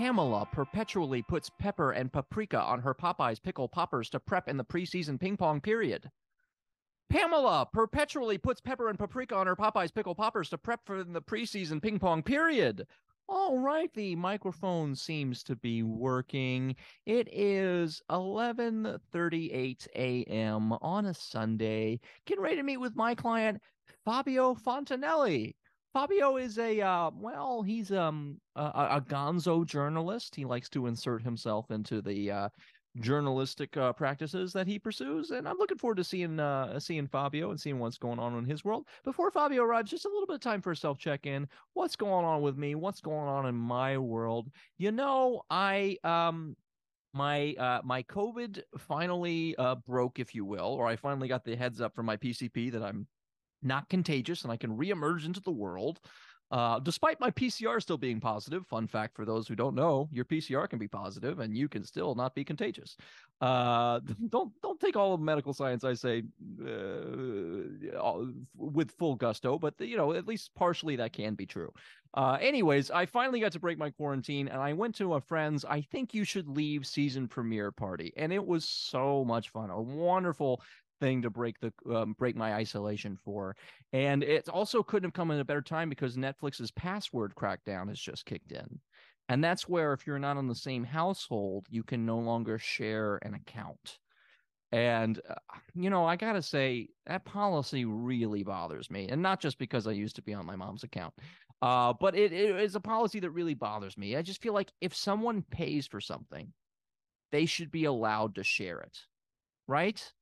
Pamela perpetually puts pepper and paprika on her Popeyes pickle poppers to prep in the preseason ping pong period. Pamela perpetually puts pepper and paprika on her Popeyes pickle poppers to prep for the preseason ping pong period. All right, the microphone seems to be working. It is 11:38 a.m. on a Sunday. Getting ready to meet with my client Fabio Fontanelli. Fabio is a uh, well, he's um a, a gonzo journalist. He likes to insert himself into the uh, journalistic uh, practices that he pursues, and I'm looking forward to seeing uh, seeing Fabio and seeing what's going on in his world. Before Fabio arrives, just a little bit of time for a self check in. What's going on with me? What's going on in my world? You know, I um my uh my covid finally uh broke if you will or i finally got the heads up from my pcp that i'm not contagious and I can reemerge into the world. Uh, despite my PCR still being positive, fun fact for those who don't know, your PCR can be positive and you can still not be contagious. Uh, don't don't take all of medical science I say uh, with full gusto, but you know at least partially that can be true. Uh, anyways, I finally got to break my quarantine and I went to a friend's I think you should leave season premiere party, and it was so much fun. A wonderful thing to break the um, break my isolation for and it also couldn't have come in a better time because netflix's password crackdown has just kicked in and that's where if you're not in the same household you can no longer share an account and uh, you know i gotta say that policy really bothers me and not just because i used to be on my mom's account uh, but it, it is a policy that really bothers me. I just feel like if someone pays for something they should be allowed to share it right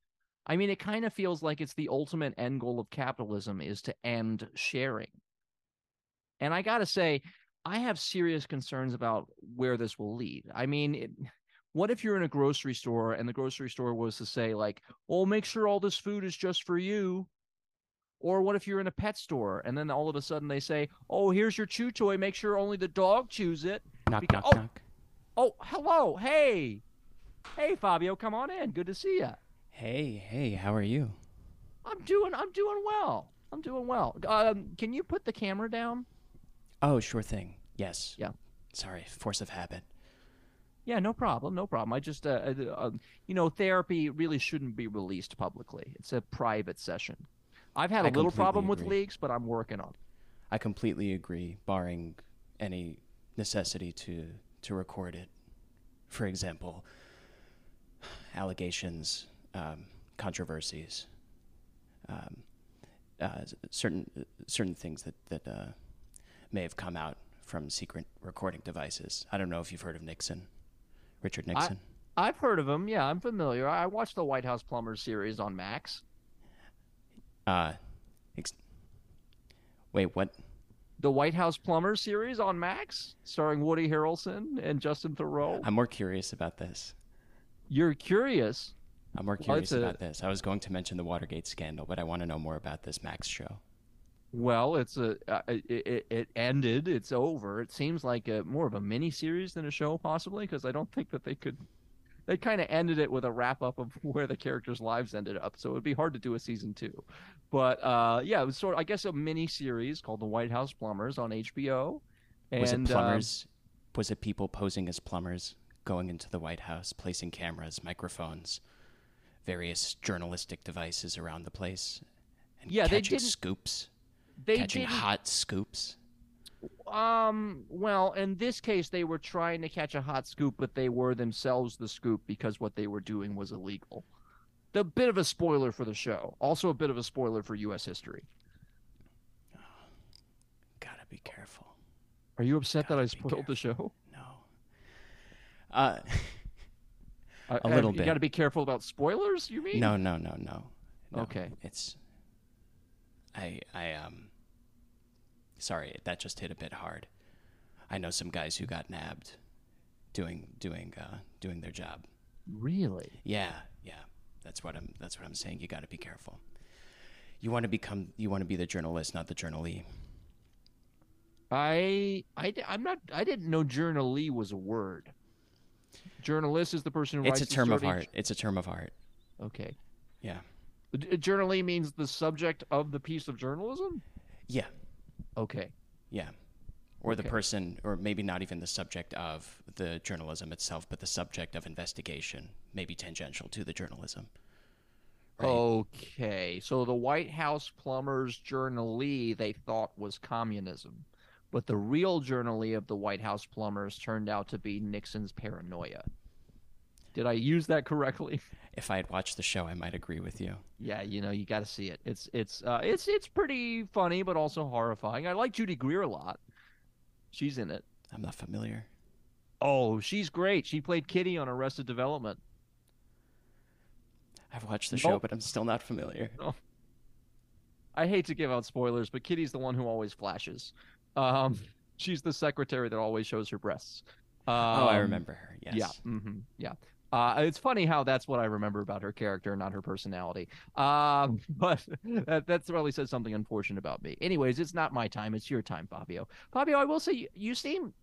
I mean, it kind of feels like it's the ultimate end goal of capitalism is to end sharing. And I got to say, I have serious concerns about where this will lead. I mean, it, what if you're in a grocery store and the grocery store was to say, like, oh, make sure all this food is just for you? Or what if you're in a pet store and then all of a sudden they say, oh, here's your chew toy, make sure only the dog chews it? Knock, Because- knock, oh, knock. Oh, hello. Hey. Hey, Fabio, come on in. Good to see you. Hey, hey, how are you? I'm doing I'm doing well. I'm doing well. Um, can you put the camera down? Oh, sure thing. Yes. Yeah. Sorry, force of habit. Yeah, no problem, no problem. I just, uh, uh, um, you know, therapy really shouldn't be released publicly. It's a private session. I've had a I little problem with leaks, but I'm working on. it. I completely agree, barring any necessity to to record it. For example, allegations, um, controversies, um, uh, certain certain things that that uh, may have come out from secret recording devices. I don't know if you've heard of Nixon, Richard Nixon. I've heard of him. Yeah, I'm familiar. I I watched the White House Plumbers series on Max. Uh, ex- wait, what? The White House Plumbers series on Max, starring Woody Harrelson and Justin Theroux. I'm more curious about this. You're curious. I'm more curious it's a- about this. I was going to mention the Watergate scandal, but I want to know more about this Max show. Well, it's a uh, it, it, it ended. It's over. It seems like a more of a mini series than a show, possibly, because I don't think that they could. They kind of ended it with a wrap up of where the characters' lives ended up, so it'd be hard to do a season two. But uh, yeah, it was sort of, I guess, a mini series called The White House Plumbers on HBO. Was and, it um, plumbers? was it people posing as plumbers, going into the White House, placing cameras, microphones, various journalistic devices around the place, and Yeah, they catching didn't- scoops, they catching didn't hot scoops? Um, well, in this case, they were trying to catch a hot scoop, but they were themselves the scoop because what they were doing was illegal. The bit of a spoiler for the show. Also a bit of a spoiler for U.S. history. Gotta be careful. Are you upset that I Gotta spoiled the show? No. Uh, Uh, A little You bit. You got to be careful about spoilers. You mean? no, no, no, no, no. Okay. It's. I I um. Sorry, that just hit a bit hard. I know some guys who got nabbed, doing doing uh doing their job. Really? Yeah, yeah. That's what I'm. That's what I'm saying. You got to be careful. You want to become. You want to be the journalist, not the journalee. I I I'm not. I didn't know journalee was a word. Journalist is the person who It's writes It's a term of art. It's a term of art. Okay. Yeah. D- uh, Journalee means the subject of the piece of journalism. Yeah. Okay. Yeah. Or the person, or maybe not even the subject of the journalism itself, but the subject of investigation, maybe tangential to the journalism. Right. Okay. So the White House plumbers journalee they thought was communism, but the real journalee of the White House plumbers turned out to be Nixon's paranoia. Did I use that correctly? If I had watched the show, I might agree with you. Yeah, you know, you got to see it. It's it's uh, it's it's pretty funny, but also horrifying. I like Judy Greer a lot. She's in it. I'm not familiar. Oh, she's great. She played Kitty on Arrested Development. I've watched the show, Nope. but I'm still not familiar. I hate to give out spoilers, but Kitty's the one who always flashes. Um, she's the secretary that always shows her breasts. Um, oh, I remember her. Yes. Yeah. hmm yeah. Uh, it's funny how that's what I remember about her character, not her personality. Um, but that that really says something unfortunate about me. Anyways, it's not my time; it's your time, Fabio. Fabio, I will say you, you seem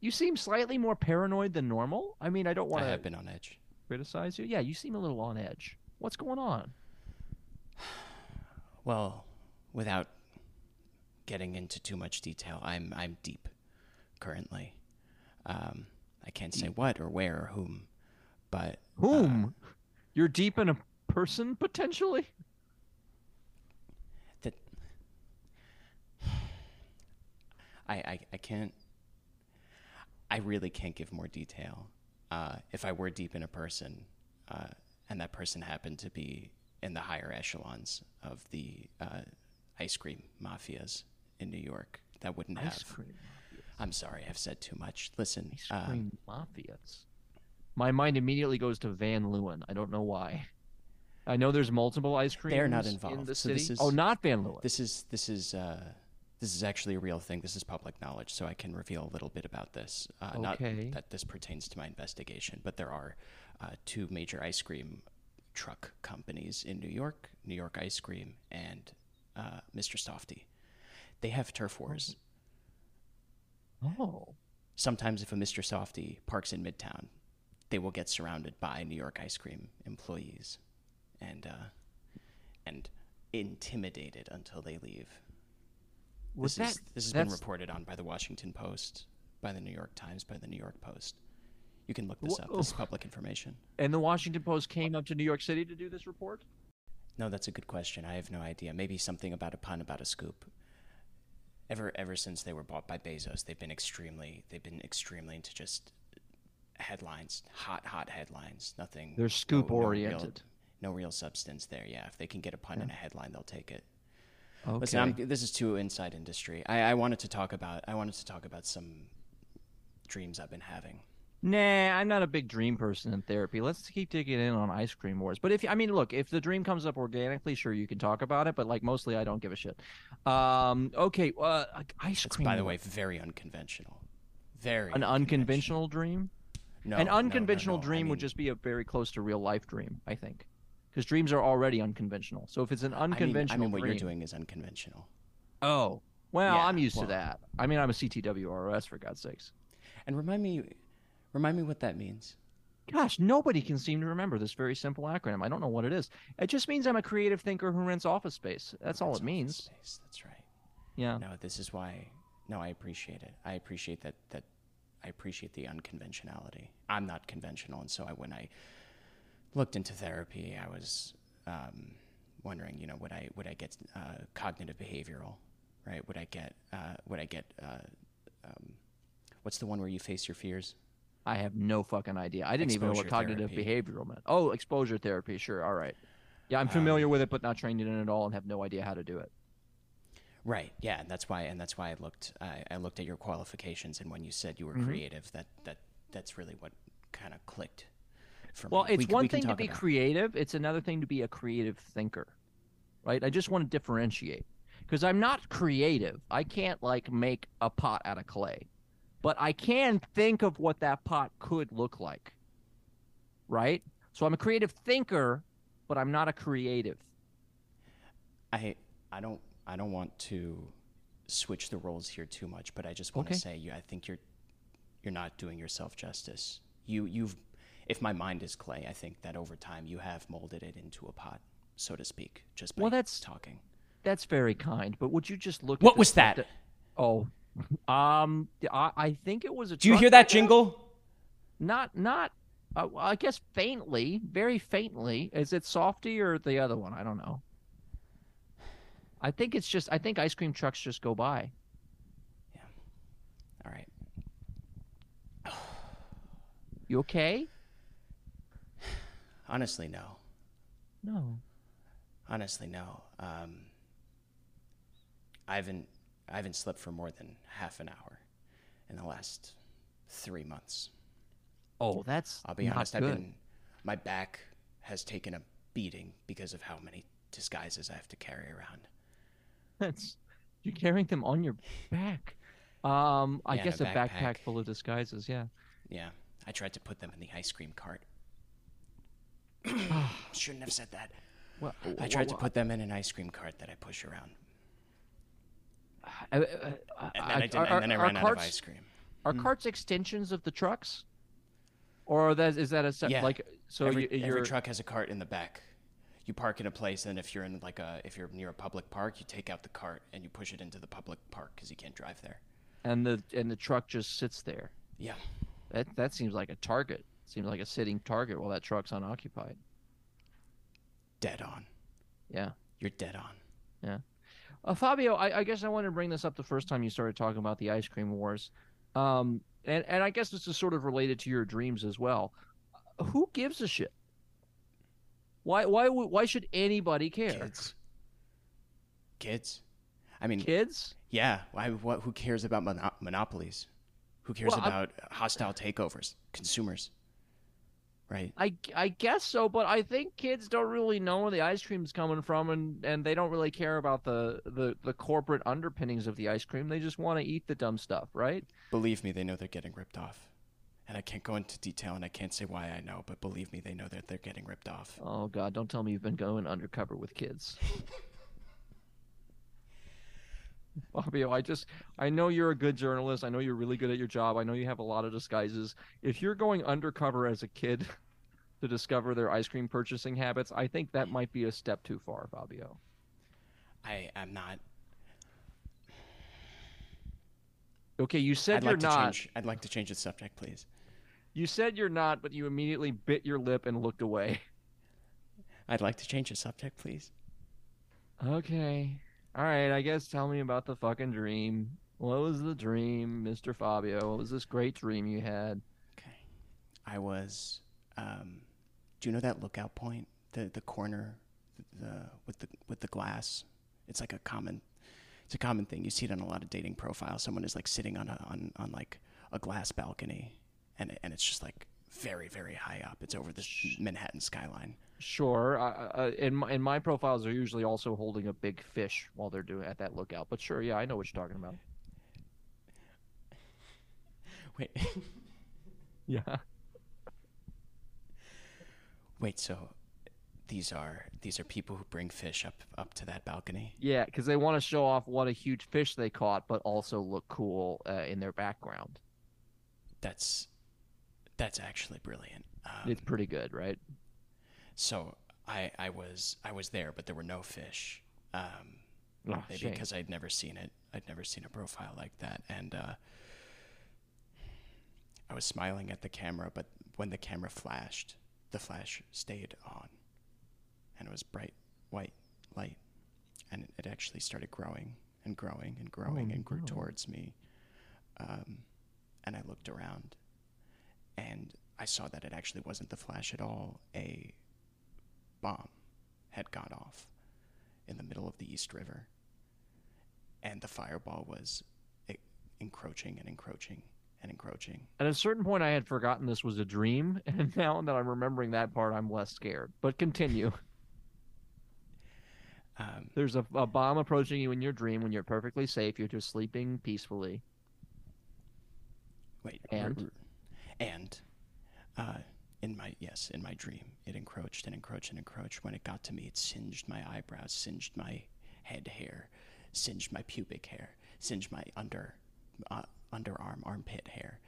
you seem slightly more paranoid than normal. I mean, I don't I want have been on edge. criticize you. Yeah, you seem a little on edge. What's going on? Well, without getting into too much detail, I'm I'm deep currently. Um, I can't say what or where or whom, but uh, Whom? You're deep in a person potentially. that I, I I can't. I really can't give more detail. Uh, if I were deep in a person, uh, and that person happened to be in the higher echelons of the uh, ice cream mafias in New York, that wouldn't have. Ice cream. I'm sorry, I've said too much. Listen, Ice um, cream mafias. My mind immediately goes to Van Leeuwen. I don't know why. I know there's multiple ice creams. They're not in involved, the so city. this is- oh, not Van Leeuwen. This is this is uh, this is actually a real thing. This is public knowledge, so I can reveal a little bit about this. Uh, Okay. Not that this pertains to my investigation, but there are uh, two major ice cream truck companies in New York: New York Ice Cream and uh, Mr. Softee. They have turf wars. oh, Sometimes, if a Mr. Softee parks in Midtown, they will get surrounded by New York Ice Cream employees, and uh, and intimidated until they leave. was this that? is, this has been reported on by the Washington Post, by the New York Times, by the New York Post. You can look this up. This is public information. And the Washington Post came up to New York City to do this report. No, that's a good question. I have no idea. Maybe something about a pun about a scoop. Ever ever since they were bought by Bezos, they've been extremely they've been extremely into just headlines, hot hot headlines. Nothing. They're no- scoop no real- oriented. No real substance there. Yeah, if they can get a pun in a headline, they'll take it. Okay. Listen, I'm, this is too inside industry. I, I wanted to talk about I wanted to talk about some dreams I've been having. Nah, I'm not a big dream person in therapy. Let's keep digging in on ice cream wars. But if I mean, look, if the dream comes up organically, sure you can talk about it. But like mostly, I don't give a shit. Um, okay, uh, ice It's cream. by the way very unconventional. Very an unconventional dream. No, An no, no, unconventional no. I dream would just be a very close to real life dream, I think, because dreams are already unconventional. So if it's an I mean, unconventional I mean, what dream, you're doing is unconventional. oh, well, Yeah, I'm used well- to that. I mean, I'm a CTWRS for God's sakes. And remind me, remind me what that means. Gosh, nobody can seem to remember this very simple acronym. I don't know what it is. It just means I'm a creative thinker who rents office space. That's all it means. Space. That's right. Yeah. No, this is why. No, I appreciate it. I appreciate that. That I appreciate the unconventionality. I'm not conventional, and so I, when I looked into therapy, I was um, wondering, you know, would I would I get uh, cognitive behavioral, right? Would I get uh, would I get uh, um, what's the one where you face your fears? I have no fucking idea. I didn't even know what cognitive therapy. behavioral meant. Oh, exposure therapy. Sure. All right. Yeah, I'm familiar with it, but not trained in it at all, and have no idea how to do it. Right. Yeah, and that's why and that's why I looked I, I looked at your qualifications and when you said you were Mm-hmm. creative, that that that's really what kind of clicked for Well, me. it's We one we thing to be about- creative, it's another thing to be a creative thinker. Right? I just want to differentiate. Because I'm not creative. I can't like make a pot out of clay. But I can think of what that pot could look like. Right? So I'm a creative thinker, but I'm not a creative. I I don't I don't want to switch the roles here too much, but I just want Okay. to say you I think you're you're not doing yourself justice. You you've if my mind is clay, I think that over time you have molded it into a pot, so to speak, just by Well, that's- talking. That's very kind, but would you just look What at was that? Oh. Um I, I think it was a Do you hear that jingle? Not, not. Uh, well, I guess faintly, very faintly. Is it softy or the other one? I don't know. I think it's just. I think ice cream trucks just go by. Yeah. All right. You okay? Honestly, no. No. Honestly, no. Um, I haven't I haven't slept for more than half an hour in the last three months. Oh, that's. I'll be not honest. Good. I've been my back has taken a beating because of how many disguises I have to carry around. That's. You're carrying them on your back. Um, I Yeah, guess a a backpack. backpack. full of disguises. Yeah. Yeah, I tried to put them in the ice cream cart. Shouldn't have said that. Well, I tried to put them in an ice cream cart that I push around, Uh, uh, uh, and then I, didn't, are- and then I are ran out of carts- ice cream. Are carts extensions of the trucks? Or that is that a se- Yeah. like so every, you, every truck has a cart in the back. You park in a place, and if you're in like a if you're near a public park, you take out the cart and you push it into the public park because you can't drive there. and the and the truck just sits there. Yeah, That that seems like a target. Seems like a sitting target while that truck's unoccupied. dead on. Yeah. You're dead on. Uh, Fabio, I, I guess I wanted to bring this up the first time you started talking about the ice cream wars, um, and and I guess this is sort of related to your dreams as well. Who gives a shit? Why why why should anybody care? Kids. Kids. I mean, Kids? yeah. Why? What? Who cares about mono- monopolies? Who cares Well, I'm- about hostile takeovers? Consumers. Right. I, I guess so, but I think kids don't really know where the ice cream's coming from, and, and they don't really care about the, the, the corporate underpinnings of the ice cream. They just want to eat the dumb stuff, right? Believe me, they know they're getting ripped off. And I can't go into detail, and I can't say why I know, but believe me, they know that they're getting ripped off. Oh God, don't tell me you've been going undercover with kids. Fabio, I just I know you're a good journalist. I know you're really good at your job. I know you have a lot of disguises. If you're going undercover as a kid to discover their ice cream purchasing habits, I think that might be a step too far, Fabio. I am not. Okay, you said I'd you're like not. change. I'd like to change the subject, please. You said you're not, but you immediately bit your lip and looked away. I'd like to change the subject, please. Okay. All right, I guess tell me about the fucking dream. What was the dream, Mr. Fabio? What was this great dream you had? Okay. I was. Um, do you know that lookout point? The the corner, the with the with the glass. It's like a common. It's a common thing. You see it on a lot of dating profiles. Someone is like sitting on a on, on like a glass balcony, and and it's just like very very high up. It's over the Manhattan skyline. Sure. Uh, uh, in my, in my profiles, they're usually also holding a big fish while they're doing at that lookout. But sure, yeah, I know what you're talking about. Wait, Yeah. wait. So these are these are people who bring fish up up to that balcony. Yeah, because they want to show off what a huge fish they caught, but also look cool uh, in their background. That's that's actually brilliant. Um, It's pretty good, right? So I I was I was there, but there were no fish. Um, Oh, maybe shame. because I'd never seen it. I'd never seen a profile like that, and uh, I was smiling at the camera. But when the camera flashed, the flash stayed on, and it was bright white light, and it, it actually started growing and growing and growing Oh, and grew no. towards me. Um, and I looked around, and I saw that it actually wasn't the flash at all. A bomb had gone off in the middle of the East River, and the fireball was encroaching and encroaching and encroaching. At a certain point, I had forgotten this was a dream, and now that I'm remembering that part, I'm less scared. But continue. Um, There's a, a bomb approaching you in your dream when you're perfectly safe. You're just sleeping peacefully. wait, And? and uh, in my yes, in my dream, it encroached and encroached and encroached. When it got to me, it singed my eyebrows, singed my head hair, singed my pubic hair, singed my under uh, underarm armpit hair.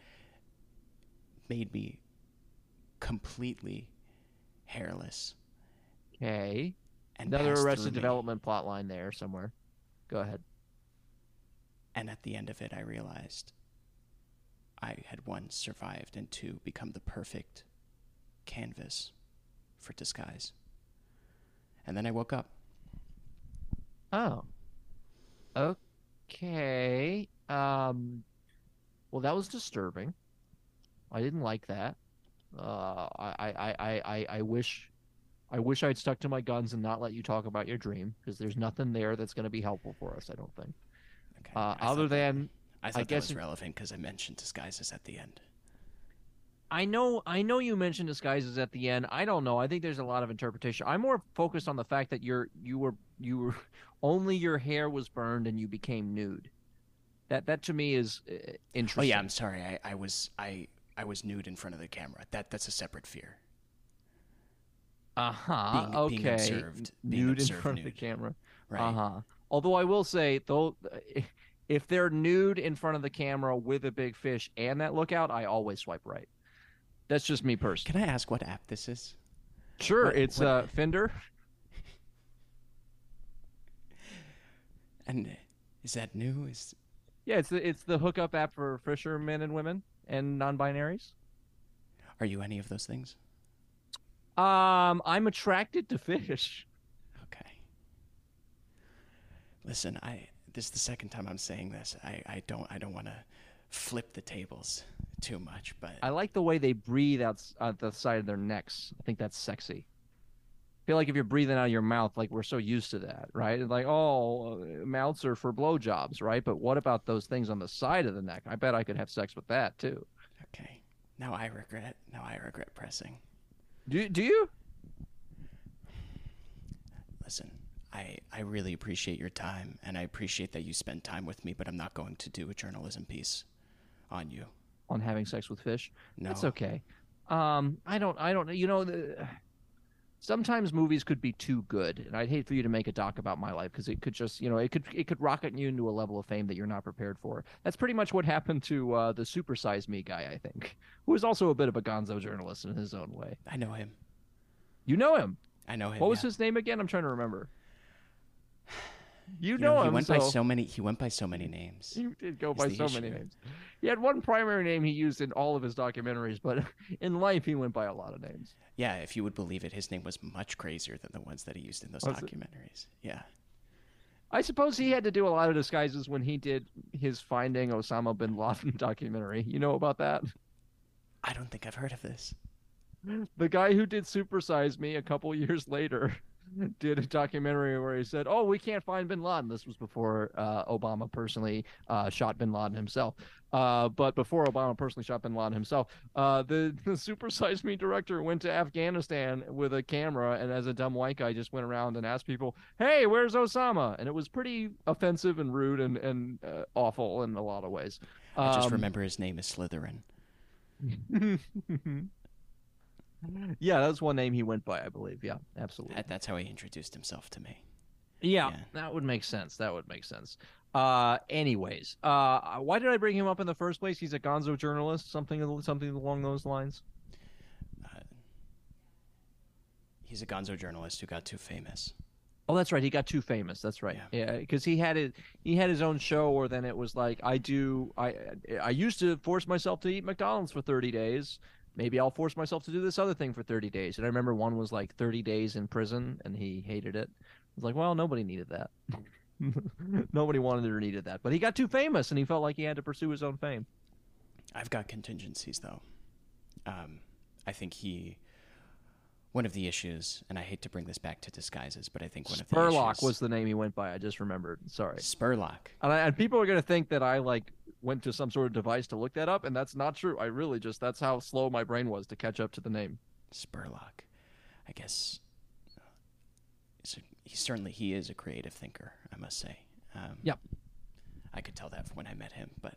Made me completely hairless. Okay. And Another Arrested. Development plot line there somewhere. Go ahead. And at the end of it, I realized I had one survived and two become the perfect canvas for disguise. And then I woke up. Oh. Okay. Um. Well, that was disturbing. I didn't like that. Uh, I, I, I, I, I wish, I wish I'd stuck to my guns and not let you talk about your dream because there's nothing there that's going to be helpful for us. I don't think. Okay. Uh, I other thought that- than I thought that guess was relevant because I mentioned disguises at the end. I know, I know you mentioned disguises at the end. I don't know. I think there's a lot of interpretation. I'm more focused on the fact that you're, you were, you were, only your hair was burned and you became nude. That, that to me is uh, Oh interesting. yeah, I'm sorry. I, I was I I was nude in front of the camera. That that's a separate fear. Uh huh. Being- Okay. being observed- being nude observed in front of the camera. Right. Uh huh. Although I will say, though, if they're nude in front of the camera with a big fish and that lookout, I always swipe right. That's just me personally. Can I ask what app this is? Sure, what- it's what- uh, Fender. And is that new? Is Yeah, it's the it's the hookup app for fishermen and women and non-binaries. are you any of those things? Um, I'm attracted to fish. Okay. Listen, I this is the second time I'm saying this. I, I don't I don't want to flip the tables too much, but I like the way they breathe out at the side of their necks. I think that's sexy. I feel like if you're breathing out of your mouth, like we're so used to that, right? Like, oh, uh, mouths are for blowjobs, right? But what about those things on the side of the neck? I bet I could have sex with that too. okay. Now I regret. Now I regret pressing. Do do you? Listen, I I really appreciate your time, and I appreciate that you spend time with me. But I'm not going to do a journalism piece on you. On having sex with fish? No, That's okay. Um, I don't, I don't, you know, the, sometimes movies could be too good, and I'd hate for you to make a doc about my life because it could just, you know, it could, it could rocket you into a level of fame that you're not prepared for. That's pretty much what happened to uh, the Super Size Me guy, I think, who is also a bit of a Gonzo journalist in his own way. I know him. You know him. I know him. What was yeah. his name again? I'm trying to remember. You, You know, know, he him. went by so- so many. He went by so many names. He did go by so many names. He had one primary name he used in all of his documentaries, but in life he went by a lot of names. Yeah, if you would believe it, his name was much crazier than the ones that he used in those Was it? documentaries. Yeah. I suppose he had to do a lot of disguises when he did his Finding Osama bin Laden documentary. You know about that? I don't think I've heard of this. The guy who did Supersize Me a couple years later did a documentary where he said, "Oh, we can't find Bin Laden." This was before uh, Obama personally uh, shot Bin Laden himself. Uh, but before Obama personally shot Bin Laden himself, uh, the, the Super Size Me director went to Afghanistan with a camera and, as a dumb white guy, just went around and asked people, "Hey, where's Osama?" And it was pretty offensive and rude and and uh, awful in a lot of ways. I just Um, remember his name is Slytherin. yeah, that's one name he went by, I believe. Yeah, absolutely. That, that's how he introduced himself to me. Yeah, Yeah. that would make sense. That would make sense. Uh, anyways, uh, why did I bring him up in the first place? He's a Gonzo journalist, something something along those lines. Uh, he's a gonzo journalist who got too famous. Oh, that's right. He got too famous. That's right. Yeah, because he had it. He had his own show, or then it was like, I do. I I used to force myself to eat McDonald's for thirty days. Maybe I'll force myself to do this other thing for thirty days. And I remember one was like thirty days in prison, and he hated it. I was like, well, nobody needed that. nobody wanted or needed that. But he got too famous, and he felt like he had to pursue his own fame. I've got contingencies though. Um, I think he. one of the issues, and I hate to bring this back to disguises, but I think one of the Spurlock was the name he went by. I just remembered. Sorry. Spurlock. And, I, and people are going to think that I like went to some sort of device to look that up, and that's not true. I really just that's how slow my brain was to catch up to the name. Spurlock. I guess uh, he certainly he is a creative thinker. I must say. Um, Yep. I could tell that from when I met him, but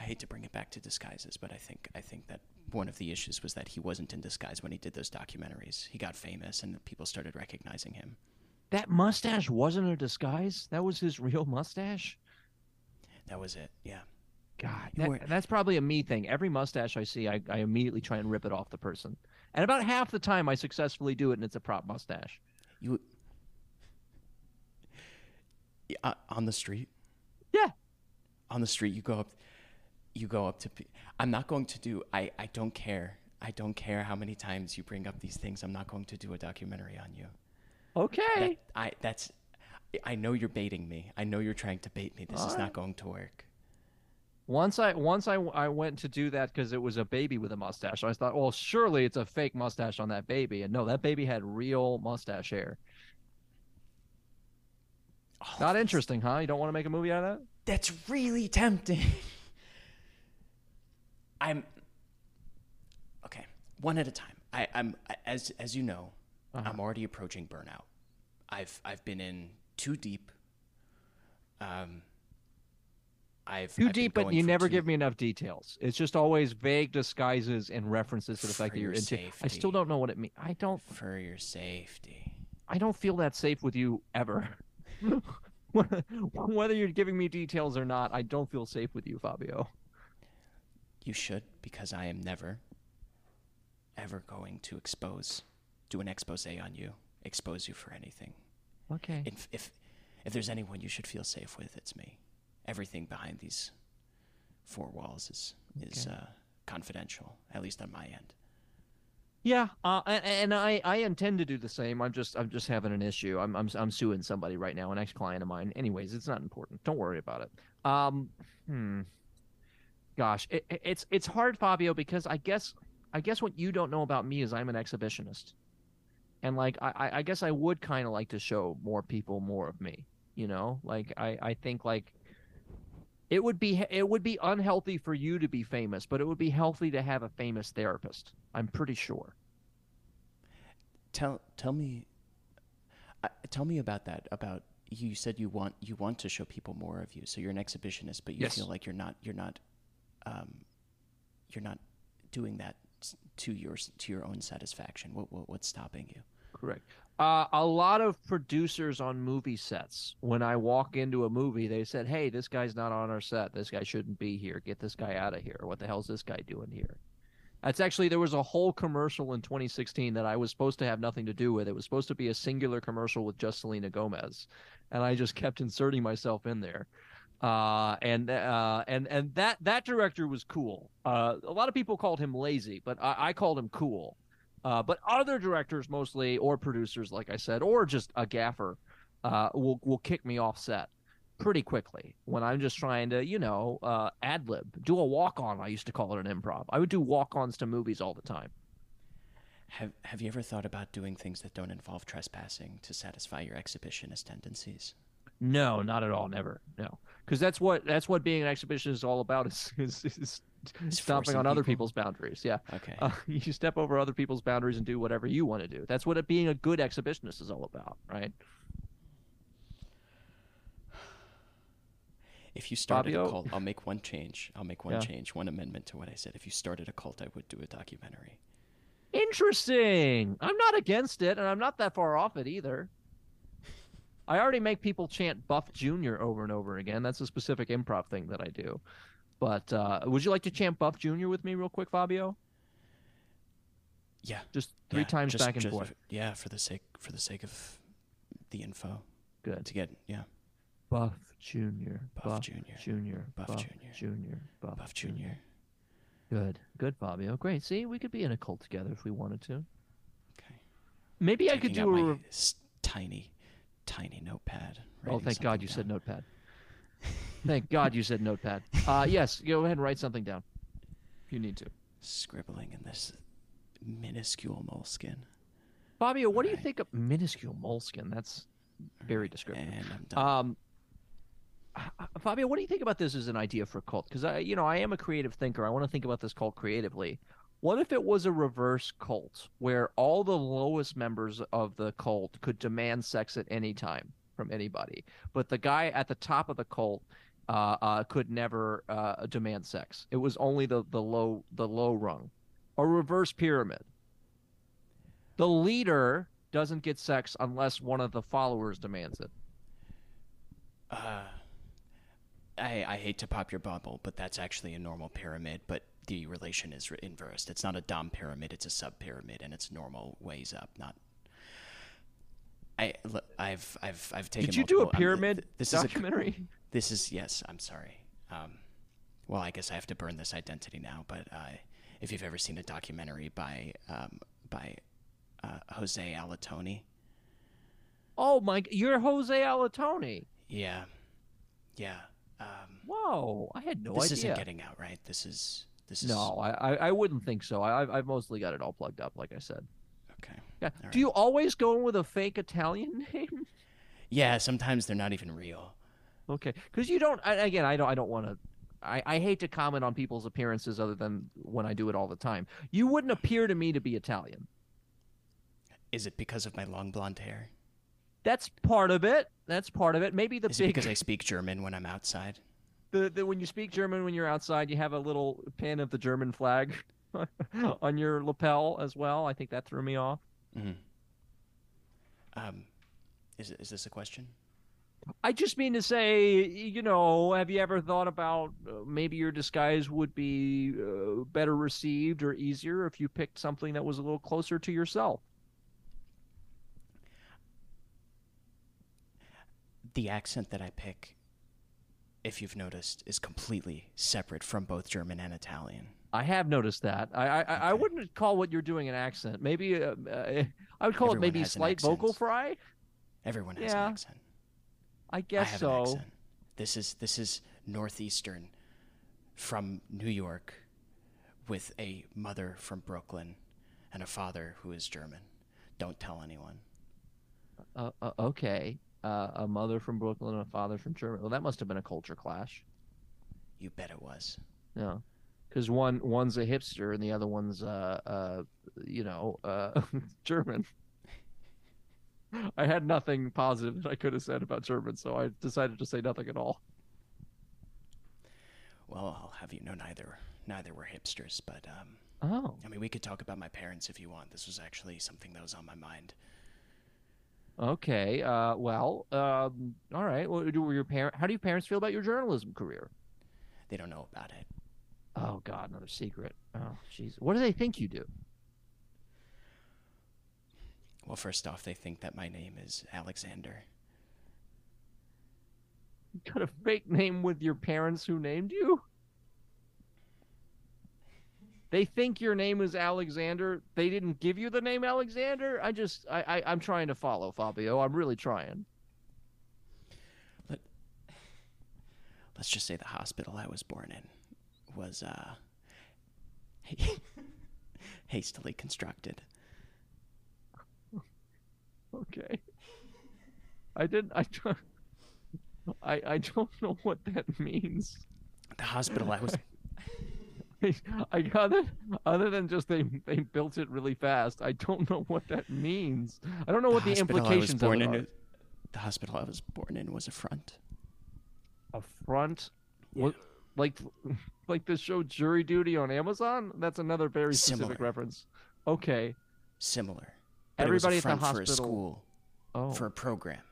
I hate to bring it back to disguises, but I think I think that one of the issues was that he wasn't in disguise when he did those documentaries. He got famous, and people started recognizing him. That mustache wasn't a disguise. That was his real mustache. That was it. Yeah. God, that- that's probably a me thing. Every mustache I see, I, I immediately try and rip it off the person. And about half the time, I successfully do it, and it's a prop mustache. You uh, on the street. Yeah. On the street, you go up. You go up to. I'm not going to do. I. I don't care. I don't care how many times you bring up these things. I'm not going to do a documentary on you. Okay. That, I. That's. I know you're baiting me. I know you're trying to bait me. This is not going to work. Once I once I, I went to do that because it was a baby with a mustache. I thought, well, surely it's a fake mustache on that baby, and no, that baby had real mustache hair. Of Not interesting, huh? You don't want to make a movie out of that? That's really tempting. I'm okay. One at a time. I, I'm as as you know, Uh-huh. I'm already approaching burnout. I've I've been in too deep. Um. I've Too I've deep, but you never too- give me enough details. It's just always vague disguises and references to the fact that you're your into. I still don't know what it means. I don't. for your safety. I don't feel that safe with you ever. Whether you're giving me details or not, I don't feel safe with you, Fabio. You should, because I am never, ever going to expose, do an expose on you, expose you for anything. Okay. If if if there's anyone you should feel safe with, it's me. Everything behind these four walls is is Okay. uh, confidential, at least on my end. Yeah, uh, and, and I, I intend to do the same. I'm just I'm just having an issue. I'm I'm I'm suing somebody right now, an ex client of mine. Anyways, it's not important. Don't worry about it. Um, hmm. Gosh, it- it's it's hard, Fabio, because I guess I guess what you don't know about me is I'm an exhibitionist, and like I I- guess I would kind of like to show more people more of me. You know, like I I think like it would be it would be unhealthy for you to be famous, but it would be healthy to have a famous therapist. I'm pretty sure. Tell tell me, uh, tell me about that. About you said you want you want to show people more of you, so you're an exhibitionist, but you Yes. feel like you're not you're not, um, you're not doing that to your to your own satisfaction. What, what what's stopping you? Correct. Uh, a lot of producers on movie sets, when I walk into a movie, they said, "Hey, this guy's not on our set. This guy shouldn't be here. Get this guy out of here. What the hell's this guy doing here?" That's actually there was a whole commercial in 2016 that I was supposed to have nothing to do with. It was supposed to be a singular commercial with just Selena Gomez, and I just kept inserting myself in there. Uh, and uh, and and that that director was cool. Uh, a lot of people called him lazy, but I, I called him cool. Uh, but other directors, mostly, or producers, like I said, or just a gaffer, uh, will will kick me off set pretty quickly when I'm just trying to, you know, uh, ad lib, do a walk on. I used to call it an improv. I would do walk ons to movies all the time. Have Have you ever thought about doing things that don't involve trespassing to satisfy your exhibitionist tendencies? No, not at all. Never. No, because that's what that's what being an exhibitionist is all about. Is is, is stomping on other people's boundaries. Yeah. Okay. Uh, you step over other people's boundaries and do whatever you want to do. That's what it, being a good exhibitionist is all about, right? If you started Fabio? a cult, I'll make one change. I'll make one Yeah. change, one amendment to what I said. If you started a cult, I would do a documentary. Interesting. I'm not against it, and I'm not that far off it either. I already make people chant Buff Junior over and over again. That's a specific improv thing that I do. But uh, would you like to chant Buff Junior with me, real quick, Fabio? Yeah. Just three yeah, times just- back and just- forth. Yeah, for the sake for the sake of the info Good. to get yeah Buff Junior. Buff Junior. Junior. Buff Junior. Junior. Buff, Buff Junior. Good. Good, Fabio. Great. See, we could be in a cult together if we wanted to. Okay. Maybe I could do a. re- s- tiny, tiny notepad. Oh, thank God you said notepad. thank God you said notepad. Uh, yes, go ahead and write something down if you need to. Scribbling in this minuscule moleskin. Fabio, what do you think of minuscule moleskin? That's very descriptive. And I'm done. Um, Fabio, what do you think about this as an idea for a cult? Because I, you know, I am a creative thinker. I want to think about this cult creatively. What if it was a reverse cult where all the lowest members of the cult could demand sex at any time from anybody, but the guy at the top of the cult uh, uh, could never uh, demand sex? It was only the the low the low rung, a reverse pyramid. The leader doesn't get sex unless one of the followers demands it. Uh, I I hate to pop your bubble, but that's actually a normal pyramid. But the relation is re- inversed. It's not a dom pyramid; it's a sub pyramid, and it's normal ways up, not. I, I've I've I've taken. Did you do a multiple- um, pyramid th- this is a- documentary? this is yes. I'm sorry. Um, well, I guess I have to burn this identity now. But uh, if you've ever seen a documentary by um, by uh, Jose Alatoni, Oh my! You're Jose Alatoni. yeah, yeah. Um, Whoa! I had no this idea. isn't getting out, right? This is this is no, I, I wouldn't think so. I I've- mostly got it all plugged up, like I said. okay. Yeah. Do you always go in with a fake Italian name? Yeah, sometimes they're not even real. okay, because you don't. I, again, I don't. I don't want to. I, I hate to comment on people's appearances other than when I do it all the time. You wouldn't appear to me to be Italian. Is it because of my long blonde hair? That's part of it. That's part of it. Maybe the Is it because I speak German when I'm outside? The, the when you speak German when you're outside, you have a little pin of the German flag on your lapel as well. I think that threw me off. hmm Um, is is this a question? I just mean to say, you know, have you ever thought about uh, maybe your disguise would be uh, better received or easier if you picked something that was a little closer to yourself? The accent that I pick, if you've noticed, is completely separate from both German and Italian. I have noticed that. I I, I I wouldn't call what you're doing an accent. Maybe uh, uh, I would call Everyone it maybe slight vocal fry. Everyone has Yeah, an accent. I I guess have so. an accent. This is this is northeastern from New York with a mother from Brooklyn and a father who is German. Don't tell anyone. Uh, uh, okay. Uh, a mother from Brooklyn and a father from Germany. Well, that must have been a culture clash. You bet it was. Yeah, because one one's a hipster and the other one's uh uh you know uh German. I had nothing positive that I could have said about German, so I decided to say nothing at all. Well, I'll have you know neither neither were hipsters, but um Oh, I mean we could talk about my parents if you want. This was actually something that was on my mind. Okay. Uh, well, um, all right. Well, do were your parent? How do your parents feel about your journalism career? They don't know about it. Oh God, another secret. Oh, jeez. What do they think you do? Well, first off, they think that my name is Alexander. You got a fake name with your parents who named you? They think your name is Alexander. They didn't give you the name Alexander. I just, I, I I'm trying to follow Fabio. I'm really trying. But Let's just say the hospital I was born in was uh hastily constructed. Okay. I didn't. I don't. I I don't know what that means. The hospital I was I other other than just they they built it really fast. I don't know what that means. I don't know what the, hospital I was implications of in it are. the hospital I was born in was a front. A front, what, like like the show Jury Duty on Amazon. That's another very specific Similar. reference. Okay. Similar. But Everybody it at the front for a hospital- school Oh. for a program.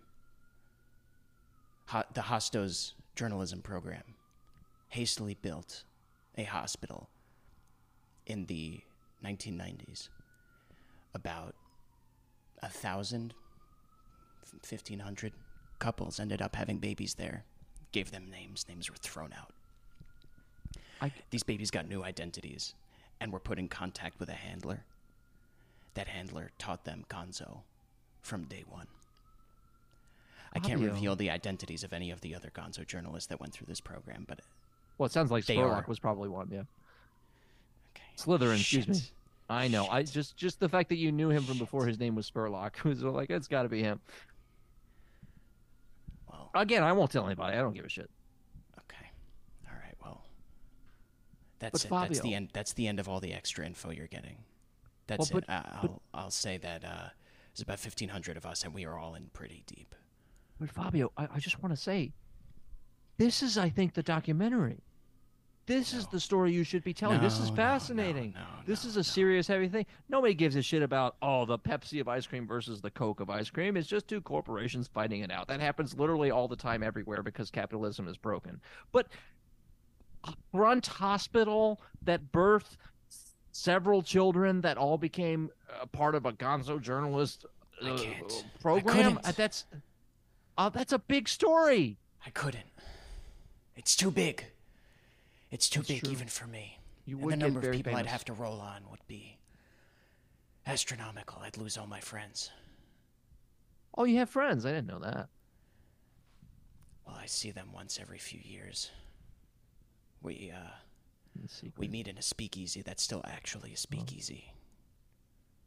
Ho- the Hostos journalism program hastily built a hospital in the 1990s. About a thousand, fifteen hundred couples ended up having babies there. Gave them names. Names were thrown out. I- These babies got new identities and were put in contact with a handler. That handler taught them Gonzo from day one. I can't reveal the identities of any of the other Gonzo journalists that went through this program, but Well, it sounds like They Spurlock are- was probably one. Yeah. okay. Slytherin, excuse me. I know. I just just the fact that you knew him from before his name was Spurlock was like it's got to be him. Well, Again, I won't tell anybody. I don't give a shit. okay. All right. Well, that's But it. That's the end. That's the end of all the extra info you're getting. That's but- it. I, I'll I'll say that uh, there's about 1,500 of us, and we are all in pretty deep. But Fabio, I, I just want to say, this is, I think, the documentary. This is the story you should be telling. this is fascinating. no, no, this no, is a no. serious, heavy thing. Nobody gives a shit about oh the Pepsi of ice cream versus the Coke of ice cream. It's just two corporations fighting it out. That happens literally all the time everywhere because capitalism is broken. But Grunt hospital that birthed several children that all became a part of a Gonzo journalist uh. Program. Uh, that's uh, that's a big story. I couldn't. It's too big. It's too That's big true. even for me. You and the number of people I'd have to roll on would be astronomical. I'd lose all my friends. Oh, you have friends. I didn't know that. Well, I see them once every few years. We uh we meet in a speakeasy that's still actually a speakeasy.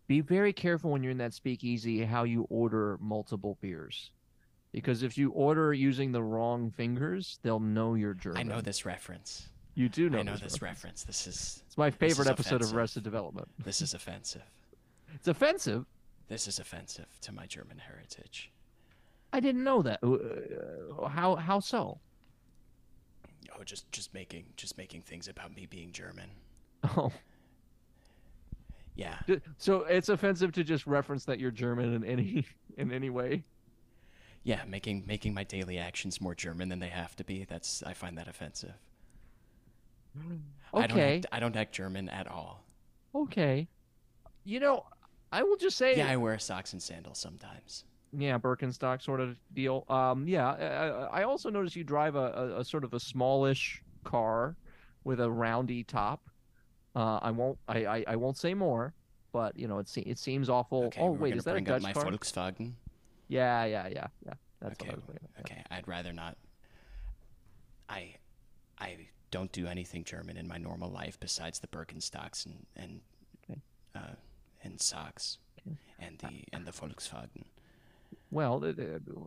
Be very careful when you're in that speakeasy how you order multiple beers. Because if you order using the wrong fingers, they'll know you're German. I know this reference. You do know I know this. this reference. reference. This is It's my favorite is episode offensive. of Arrested Development. this is offensive. It's offensive. This is offensive to my German heritage. I didn't know that. Uh, how how so? Oh, just just making just making things about me being German. Oh, Yeah. so it's offensive to just reference that you're German in any in any way. Yeah, making making my daily actions more German than they have to be. That's I find that offensive. I don't Okay, act, I don't act German at all. okay. You know, I will just say, Yeah, I wear socks and sandals sometimes. yeah, Birkenstock sort of deal. Um, yeah, I, I also noticed you drive a, a, a sort of a smallish car with a roundy top. Uh, I won't, I, I, I won't say more, but you know, it se- it seems awful. Okay, oh wait, is that a Dutch up my car? Volkswagen. Yeah, yeah, yeah, yeah. That's okay, what I was yeah. okay. I'd rather not. I, I don't do anything German in my normal life besides the Birkenstocks and and, Okay. uh, and socks, and the and the Volkswagen. Well,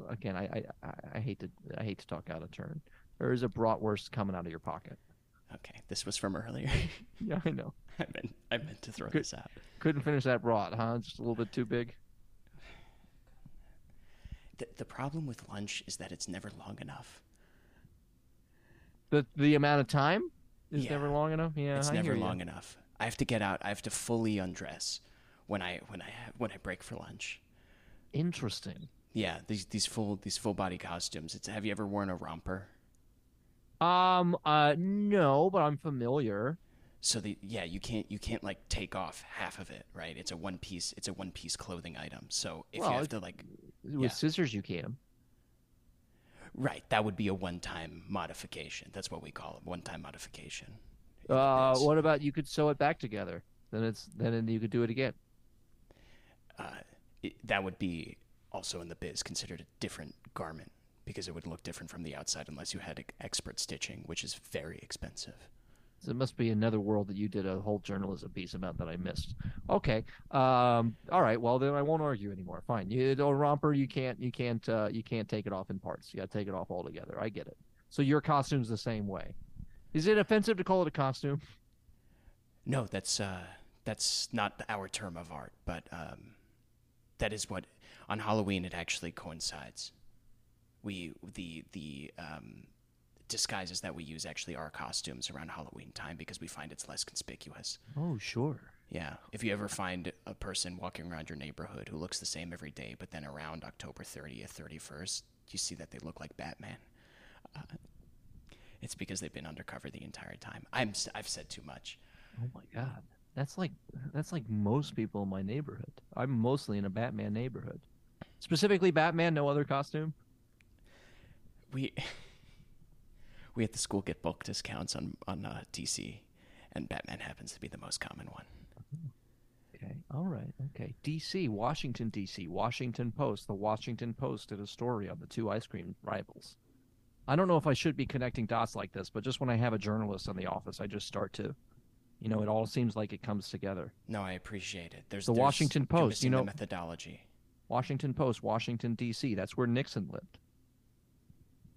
again, I, I, I- hate to, I hate to talk out of turn. There is a bratwurst coming out of your pocket. Okay, this was from earlier. Yeah, I know. I meant I meant to throw Good. this out. Couldn't finish that brat, huh? Just a little bit too big. The, the problem with lunch is that it's never long enough. The the amount of time is Yeah. never long enough. Yeah, it's I never long enough. I have to get out. I have to fully undress when I when I when I break for lunch. Interesting. Yeah, these these full these full body costumes. It's have you ever worn a romper? Um, uh, no, but I'm familiar. So the yeah, you can't you can't like take off half of it, right? It's a one piece it's a one piece clothing item. So if Well, you have to like With Yeah. scissors, you can. Right, that would be a one time modification. That's what we call it, one time modification. Uh, what about you could sew it back together? Then it's then you could do it again. uh, it, that would be also in the biz considered a different garment because it would look different from the outside unless you had expert stitching, which is very expensive. So it must be another world that you did a whole journalism piece about that I missed. Okay. Um. All right. Well, then I won't argue anymore. Fine. You a romper. You can't. You can't. Uh, you can't take it off in parts. You got to take it off altogether. I get it. So your costume's the same way. Is it offensive to call it a costume? No, that's uh, that's not our term of art, but um, that is what on Halloween it actually coincides. We the the um, disguises that we use actually are costumes around Halloween time because we find it's less conspicuous. Oh, sure. Yeah. If you ever find a person walking around your neighborhood who looks the same every day, but then around October 30th, 31st, you see that they look like Batman. Uh, it's because they've been undercover the entire time. I'm I've said too much. Oh my God. That's like that's like most people in my neighborhood. I'm mostly in a Batman neighborhood. Specifically Batman, no other costume. We we at the school get bulk discounts on on uh, DC, and Batman happens to be the most common one. Okay. All right. Okay. DC, Washington, DC, Washington Post. The Washington Post did a story on the two ice cream rivals. I don't know if I should be connecting dots like this, but just when I have a journalist in the office, I just start to. You know, it all seems like it comes together. No, I appreciate it. There's The there's- Washington Post, you know- methodology. Washington Post, Washington D.C. That's where Nixon lived.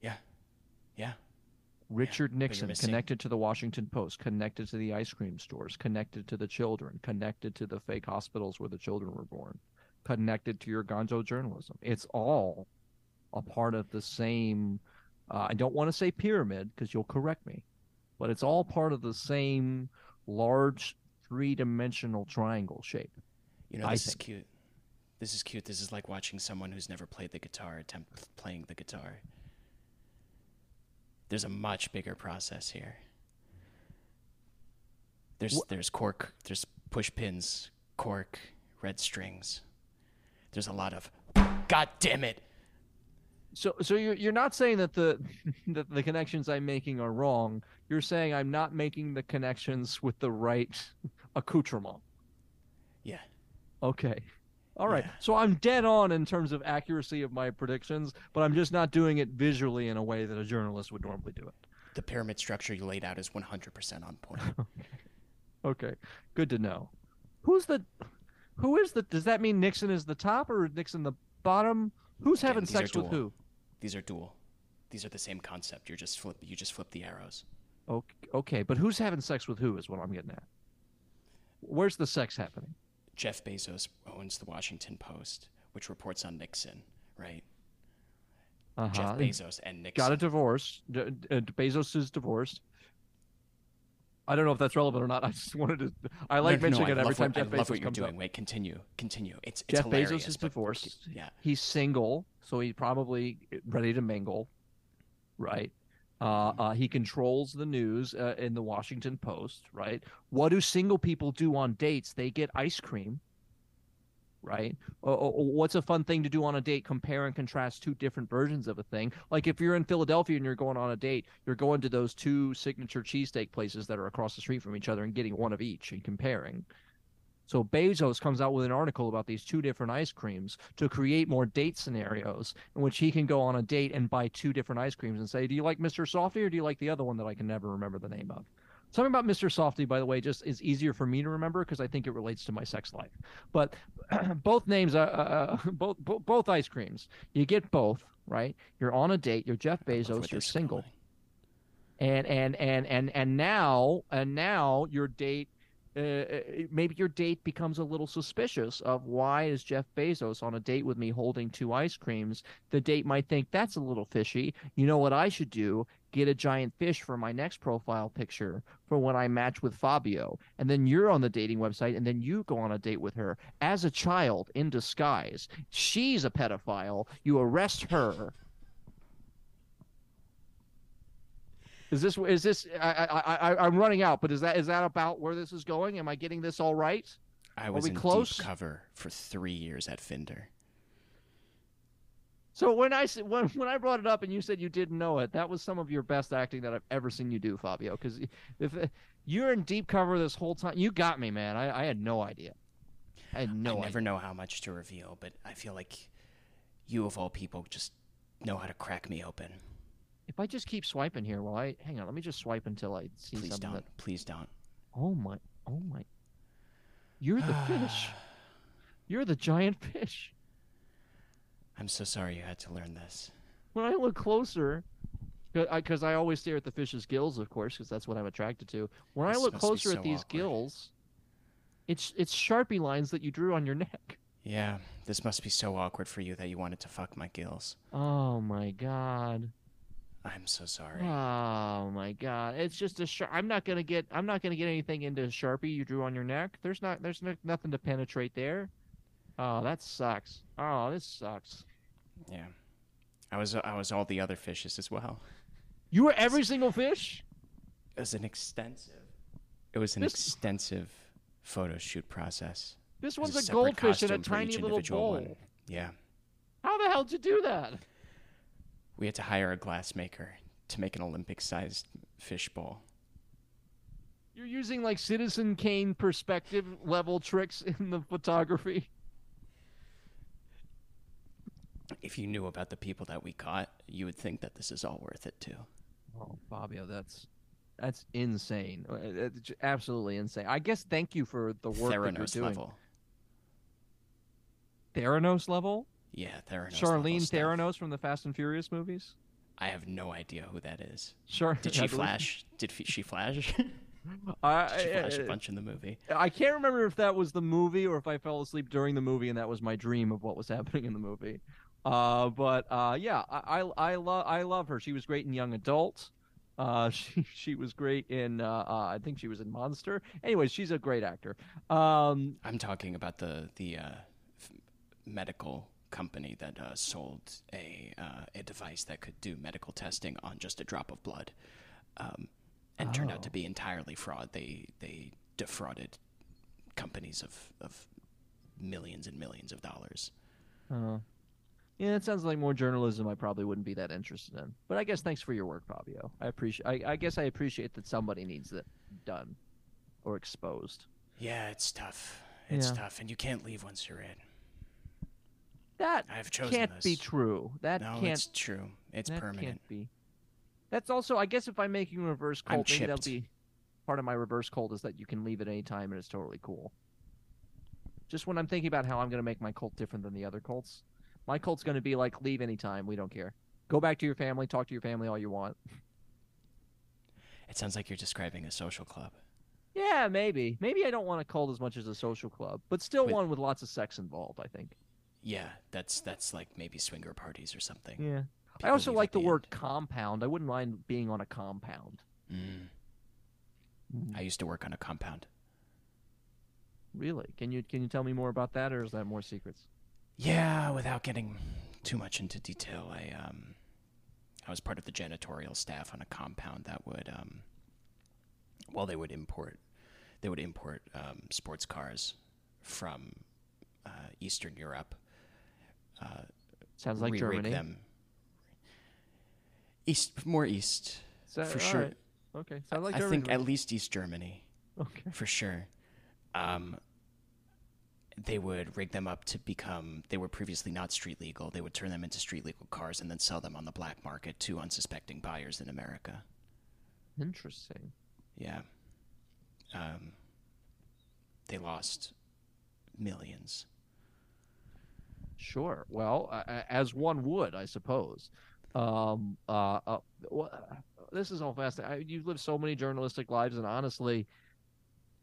Yeah, yeah. Richard you're Nixon connected to the Washington Post, connected to the ice cream stores, connected to the children, connected to the fake hospitals where the children were born, connected to your gonzo journalism. It's all a part of the same. Uh, I don't want to say pyramid because you'll correct me, but it's all part of the same large three-dimensional triangle shape. You know, I this is think. cute. This is cute. This is like watching someone who's never played the guitar attempt playing the guitar. There's a much bigger process here. There's Wha- there's cork, there's push pins, cork, red strings. There's a lot of God damn it. So, so you're you're not saying that the that the connections I'm making are wrong. You're saying I'm not making the connections with the right accoutrement. Yeah. Okay. All right. Yeah. So I'm dead on in terms of accuracy of my predictions, but I'm just not doing it visually in a way that a journalist would normally do it. The pyramid structure you laid out is 100% on point. Okay. Good to know. Who's the who is the does that mean Nixon is the top or Nixon the bottom? Who's Again, having sex with who? These are dual. These are the same concept. You're just flip you just flip the arrows. Okay, okay, but who's having sex with who is what I'm getting at. Where's the sex happening? Jeff Bezos owns the Washington Post, which reports on Nixon, right? Uh-huh. Jeff Bezos and Nixon. got a divorce. D- d- uh, Bezos is divorced. I don't know if that's relevant or not. I just wanted to. I like no, no, mentioning I it every time what, Jeff I Bezos love what you're comes doing. up. Wait, continue, continue. It's, it's Jeff Bezos is divorced. Yeah, He's single, so he's probably ready to mingle, right? Uh, uh, he controls the news uh, in the Washington Post, right? What do single people do on dates? They get ice cream, right? Or- or what's a fun thing to do on a date? Compare and contrast two different versions of a thing. Like if you're in Philadelphia and you're going on a date, you're going to those two signature cheesesteak places that are across the street from each other and getting one of each and comparing. So Bezos comes out with an article about these two different ice creams to create more date scenarios in which he can go on a date and buy two different ice creams and say, "Do you like Mr. Softee or do you like the other one that I can never remember the name of?" Something about Mr. Softee, by the way, just is easier for me to remember because I think it relates to my sex life. But both names are uh, uh, both, both both ice creams. You get both, right? You're on a date. You're Jeff I love where Bezos. You're single going. and and and and and now and now your date uh, maybe your date becomes a little suspicious of why is Jeff Bezos on a date with me holding two ice creams? The date might think that's a little fishy. You know what I should do? Get a giant fish for my next profile picture for when I match with Fabio. And then you're on the dating website and then you go on a date with her as a child in disguise. She's a pedophile. You arrest her Is this is this I I I I'm running out, but is that is that about where this is going? Am I getting this all right? I was Are we in close? deep cover for three years at Tinder. So when I when when I brought it up and you said you didn't know it, that was some of your best acting that I've ever seen you do, Fabio. Because if you're in deep cover this whole time, you got me, man. I, I had no idea. I had no I idea. never know how much to reveal, but I feel like you of all people just know how to crack me open. If I just keep swiping here, well, I hang on. Let me just swipe until I see Please something don't. that. Please don't. Oh my! Oh my! You're the fish. You're the giant fish. I'm so sorry you had to learn this. when I look closer, because I, always stare at the fish's gills, of course, because that's what I'm attracted to. When I look be closer so at these awkward. gills, it's it's sharpie lines that you drew on your neck. Yeah, this must be so awkward for you that you wanted to fuck my gills. Oh my god. I'm so sorry. Oh my god. It's just a sharp. I'm not gonna get. I'm not gonna get anything into sharpie you drew on your neck. There's not. There's no, nothing to penetrate there. Oh, that sucks. Oh, this sucks. Yeah. I was I was all the other fishes as well. You were every single fish. It was an extensive It was an This- extensive photo shoot process. This one's a separate goldfish in a tiny little bowl. one. Yeah. How the hell did you do that? We had to hire a glassmaker to make an Olympic sized fishbowl. You're using like Citizen Kane perspective level tricks in the photography. If you knew about the people that we caught, you would think that this is all worth it too. Oh, Fabio, that's That's insane. Uh, It's absolutely insane. I guess thank you for the work that you're Theranos doing. level. Theranos level? Yeah, Theranos. Charlize. Theranos from the Fast and Furious movies? I have no idea who that is. Sure. Did she flash? Did f- she flash? I, she flash a bunch in the movie. I can't remember if that was the movie or if I fell asleep during the movie and that was my dream of what was happening in the movie. Uh, but uh, yeah, I I, I love I love her. She was great in Young Adult. Uh, she she was great in uh, uh, I think she was in Monster. Anyways, she's a great actor. Um, I'm talking about the the uh, f- medical company that uh, sold a uh, a device that could do medical testing on just a drop of blood, um, and turned out to Oh. be entirely fraud. They they defrauded companies of of millions and millions of dollars. uh, yeah, it sounds like more journalism. I probably wouldn't be that interested in. But I guess thanks for your work, Fabio. I appreciate. I, I guess I appreciate that somebody needs it done or exposed. Yeah, it's tough. It's Yeah. tough, and you can't leave once you're in. That I've chosen can't this. be true. That no, can't it's true. It's that permanent. can't be. That's also, I guess, if I'm making a reverse I'm cult, maybe that'll be part of my reverse cult is that you can leave at any time and it's totally cool. Just when I'm thinking about how I'm going to make my cult different than the other cults, my cult's going to be like leave anytime. We don't care. Go back to your family. Talk to your family all you want. It sounds like you're describing a social club. Yeah, maybe. Maybe I don't want a cult as much as a social club, but still With- one with lots of sex involved. I think. Yeah, that's that's like maybe swinger parties or something. Yeah. I also like the, the word compound. I wouldn't mind being on a compound. Mm. I used to work on a compound. Really? Can you can you tell me more about that, or is that more secrets? Yeah, without getting too much into detail, I um, I was part of the janitorial staff on a compound that would um, well, they would import, they would import um, sports cars from uh, Eastern Europe. Uh, Sounds like Germany. them. East, more east, that- for sure. right. Okay. Sounds like I Germany. think at least East Germany. Okay. for sure. Um, they would rig them up to become. They were previously not street legal. They would turn them into street legal cars and then sell them on the black market to unsuspecting buyers in America. Interesting. Yeah. Um, they lost millions. Sure. Well, uh, as one would, I suppose. Um, uh, uh, this is all fascinating. I, you've lived so many journalistic lives, and honestly,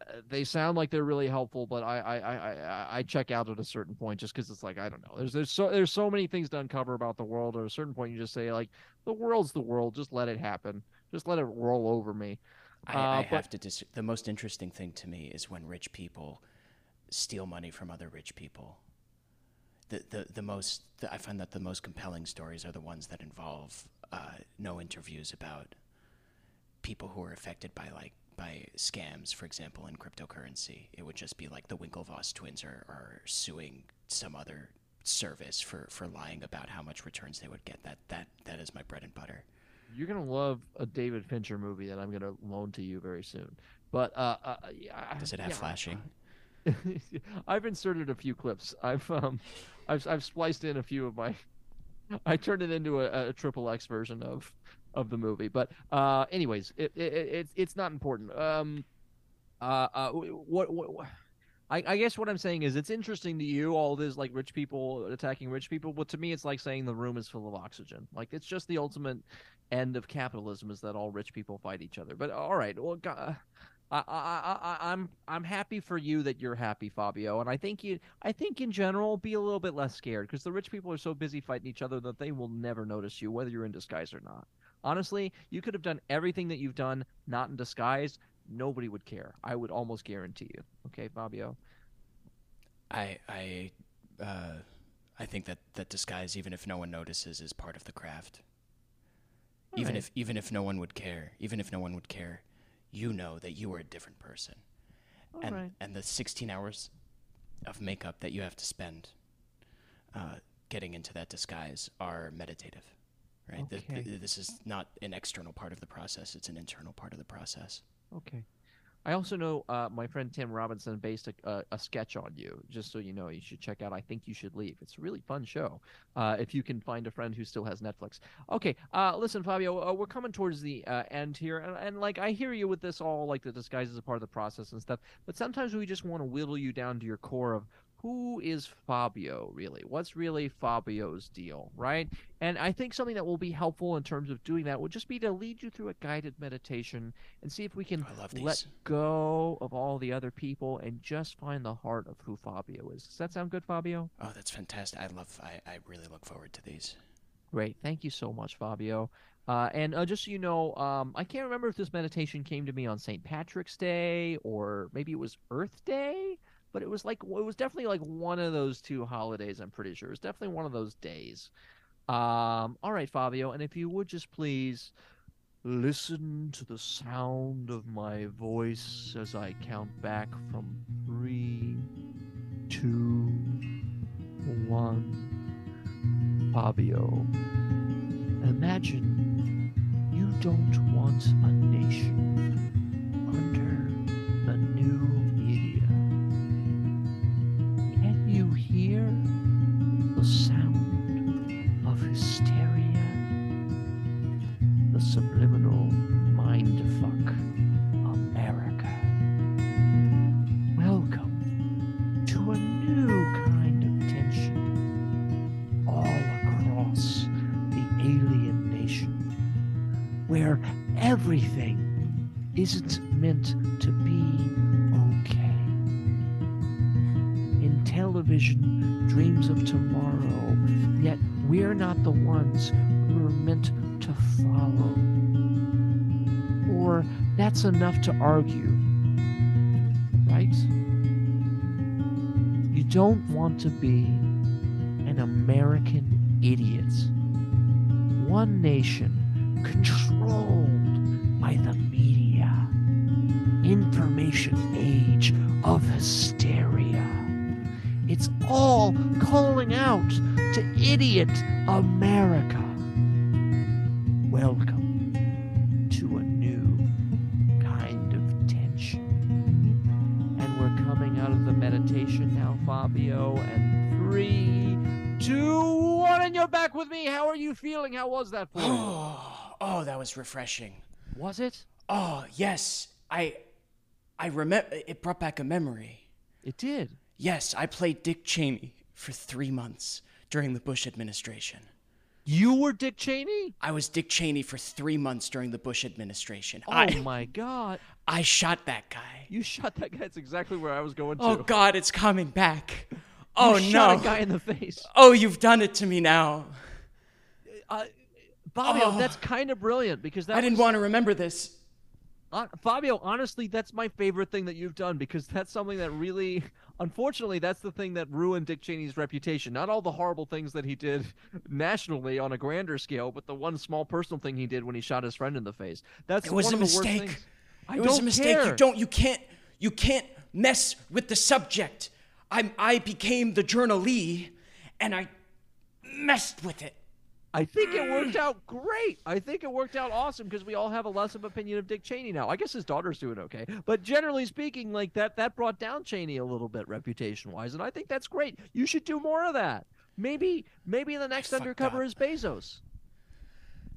uh, they sound like they're really helpful. But I, I, I, I, I check out at a certain point just because it's like I don't know. There's, there's so, there's so many things to uncover about the world. At a certain point, you just say like, the world's the world. Just let it happen. Just let it roll over me. I, Uh, I but- have to. Dis- the most interesting thing to me is when rich people steal money from other rich people. The the the most. The, I find that the most compelling stories are the ones that involve uh, no interviews about people who are affected by like by scams, for example, in cryptocurrency. It would just be like the Winklevoss twins are, are suing some other service for, for lying about how much returns they would get. That that that is my bread and butter. You're gonna love a David Fincher movie that I'm gonna loan to you very soon. But uh, uh yeah, Does it have yeah, flashing? I've inserted a few clips. I've um, I've I've spliced in a few of my. I turned it into a, a triple X version of of the movie. But uh, anyways, it, it, it it's not important. Um, uh, uh, what what. what I, I guess what I'm saying is it's interesting to you all this like rich people attacking rich people, but to me it's like saying the room is full of oxygen. Like it's just the ultimate end of capitalism is that all rich people fight each other. But all right, well, go- I, I, I, I'm, I'm happy for you that you're happy, Fabio, and I think you, I think in general, be a little bit less scared because the rich people are so busy fighting each other that they will never notice you, whether you're in disguise or not. Honestly, you could have done everything that you've done not in disguise. Nobody would care. I would almost guarantee you. Okay, Fabio. I I uh, I think that that disguise, even if no one notices, is part of the craft. even Alright. if even if no one would care, even if no one would care, you know that you are a different person, All and right. and the 16 hours of makeup that you have to spend uh, getting into that disguise are meditative, right? Th- th- Okay. this is not an external part of the process; it's an internal part of the process. Okay. I also know uh, my friend Tim Robinson based a, a, a, sketch on you. Just so you know, you should check out. I think you should leave. It's a really fun show. Uh, if you can find a friend who still has Netflix. Okay, uh, listen, Fabio, uh, we're coming towards the uh, end here, and, and, like I hear you with this all, like the disguise is a part of the process and stuff. But sometimes we just want to whittle you down to your core of who is Fabio really? What's really Fabio's deal, right? And I think something that will be helpful in terms of doing that would just be to lead you through a guided meditation and see if we can let go of all the other people and just find the heart of who Fabio is. Does that sound good, Fabio? Oh, that's fantastic. I love I, I really look forward to these. Great. Thank you so much, Fabio. Uh, and uh, just so you know, um, I can't remember if this meditation came to me on St. Patrick's Day or maybe it was Earth Day but it was like it was definitely like one of those two holidays. I'm pretty sure it was definitely one of those days. Um, all right, Fabio, and if you would just please listen to the sound of my voice as I count back from three, two, one. Fabio, imagine you don't want a nation under enough to argue, right? You don't want to be an American idiot. One nation that for you? oh, that was refreshing. Was it? Oh, yes. I I remember it brought back a memory. It did. Yes, I played Dick Cheney for three months during the Bush administration. You were Dick Cheney? I was Dick Cheney for three months during the Bush administration. Oh I, my God. I shot that guy. You shot that guy. That's exactly where I was going oh, to. Oh God, it's coming back. Oh you no. Shot a guy in the face. Oh, you've done it to me now. Uh, Bobby, oh, that's kind of brilliant because that I didn't was... want to remember this. Uh, Fabio, honestly, that's my favorite thing that you've done because that's something that really unfortunately, that's the thing that ruined Dick Cheney's reputation. Not all the horrible things that he did nationally on a grander scale, but the one small personal thing he did when he shot his friend in the face. That's it was one a of the mistake. Worst things. I it was a mistake. Care. You don't. You can't. You can't mess with the subject. I I became the journalee, and I messed with it. I think it worked mm. out great. I think it worked out awesome because we all have a less of opinion of Dick Cheney now. I guess his daughter's doing okay, but generally speaking, like that that brought down Cheney a little bit reputation wise, and I think that's great. You should do more of that. Maybe maybe the next undercover up. is Bezos.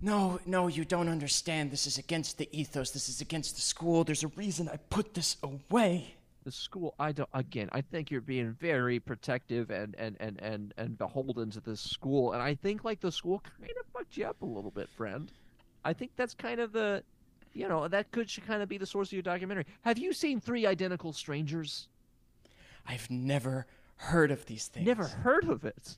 No, no, you don't understand. This is against the ethos. This is against the school. There's a reason I put this away the school i don't again i think you're being very protective and and and and, and beholden to this school. And i think like the school kind of fucked you up a little bit friend. I think that's kind of the you know that could should kind of be the source of your documentary. Have you seen three identical strangers? I've never heard of these things. Never heard of it?